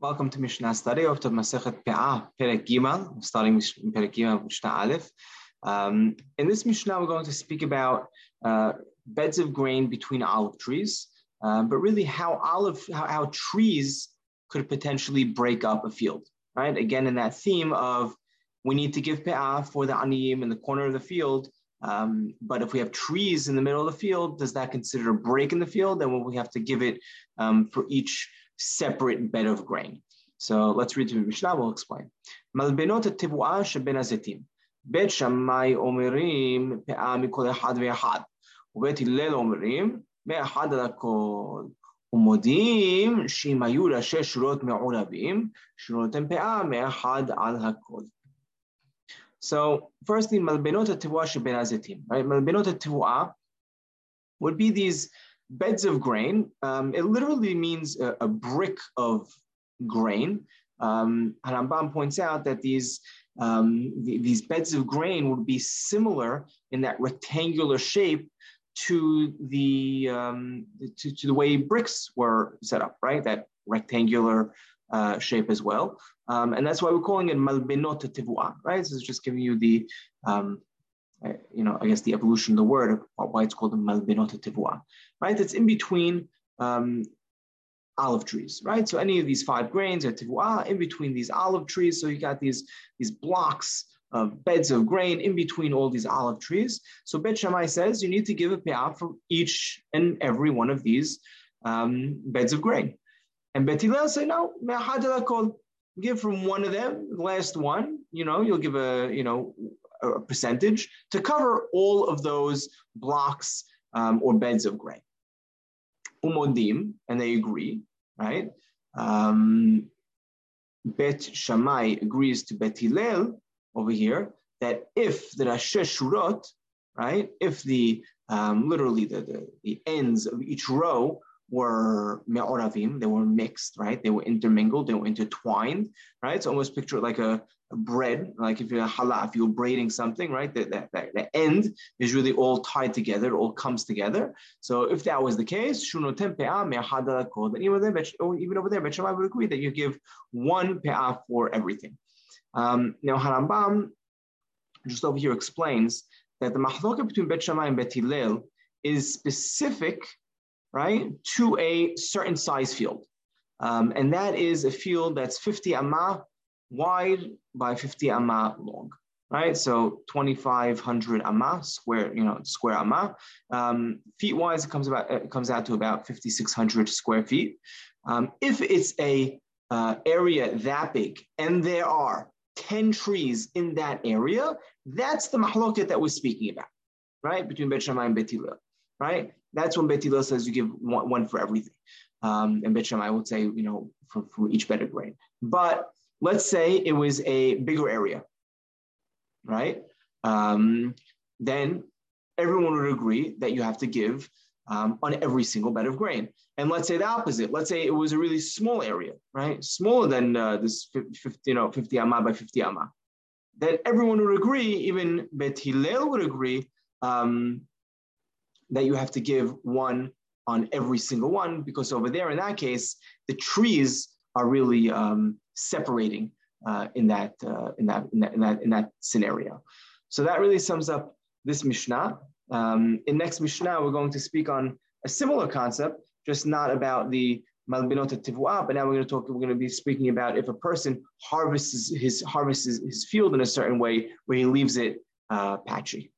Welcome to Mishnah study of the Masechet Pe'ah, Perek Gimal, starting with Perek Gimal, Mishnah Aleph. Um, in this Mishnah, we're going to speak about uh, beds of grain between olive trees, um, but really how olive, how, how, trees could potentially break up a field, right? Again, in that theme of we need to give Pe'ah for the Aniyim in the corner of the field, um, but if we have trees in the middle of the field, does that consider a break in the field? Then we have to give it um, for each separate bed of grain. So let's read the Mishnah, we'll explain. מלבנות התבואה שבין הזיתים. בית שמאי אומרים פאה מכל אחד ואחד, ובית הלל אומרים מאחד על הכל. ומודיעים שאם היו ראשי שורות מעורבים, שורותיהם פאה מאחד על הכל. So firstly, מלבנות התבואה שבין הזיתים, right? מלבנות התבואה would be these beds of grain, um, it literally means a, a brick of grain. Um, Harambam points out that these um, the, these beds of grain would be similar in that rectangular shape to the um, to, to, the way bricks were set up, right? That rectangular uh, shape as well, um, and that's why we're calling it malbenot tivua, right? So it's just giving you the um, you know, I guess the evolution of the word, why it's called a malbenot tivua, right? It's in between um, olive trees, right? So any of these five grains are tivua in between these olive trees. So you got these, these blocks of beds of grain in between all these olive trees. So Bet Shammai says you need to give a pe'ah for each and every one of these um, beds of grain. And Bet Hillel say, no, give from one of them, the last one, you know, you'll give a, you know, a percentage to cover all of those blocks um, or beds of grain. Umodim, and they agree, right? Um, Bet Shammai agrees to Bet Hillel over here that if the Rash Shurot, right, if the um, literally the, the, the ends of each row were me'oravim, they were mixed, right? They were intermingled, they were intertwined, right? So almost picture like a, a bread, like if you're a challah, if you're braiding something, right? The, end is really all tied together, it all comes together. So if that was the case, shunotem pe'ah then even there, even over there, Bet would agree that you give one pe'ah for everything. Um, now Harambam, just over here, explains that the mahloka between Bet Shammai and Bet Hillel is specific right, to a certain size field. Um, and that is a field that's 50 amma wide by 50 amma long, right? So 2,500 amma square, you know, square amma. Um, feet wise, it comes about it comes out to about 5,600 square feet. Um, if it's a uh, area that big, and there are 10 trees in that area, that's the mahloket that we're speaking about, right? Between Bet Shammai and Bet Hillel, right? That's when Bet Hillel says you give one, one for everything. Um, and Bet Shammai would say, you know, for, for each of grain. But let's say it was a bigger area, right? Um, then everyone would agree that you have to give um, on every single bed of grain. And let's say the opposite. Let's say it was a really small area, right? Smaller than uh, this 50, you know, 50 amma by 50 amma. Then everyone would agree, even Bet Hillel would agree um, that you have to give one on every single one because over there in that case the trees are really um, separating uh, in, that, uh, in, that, in, that, in that in that scenario. So that really sums up this Mishnah. Um, in next Mishnah, we're going to speak on a similar concept, just not about the malbinot tivua, but now we're going to talk. We're going to be speaking about if a person harvests his harvests his field in a certain way where he leaves it uh, patchy.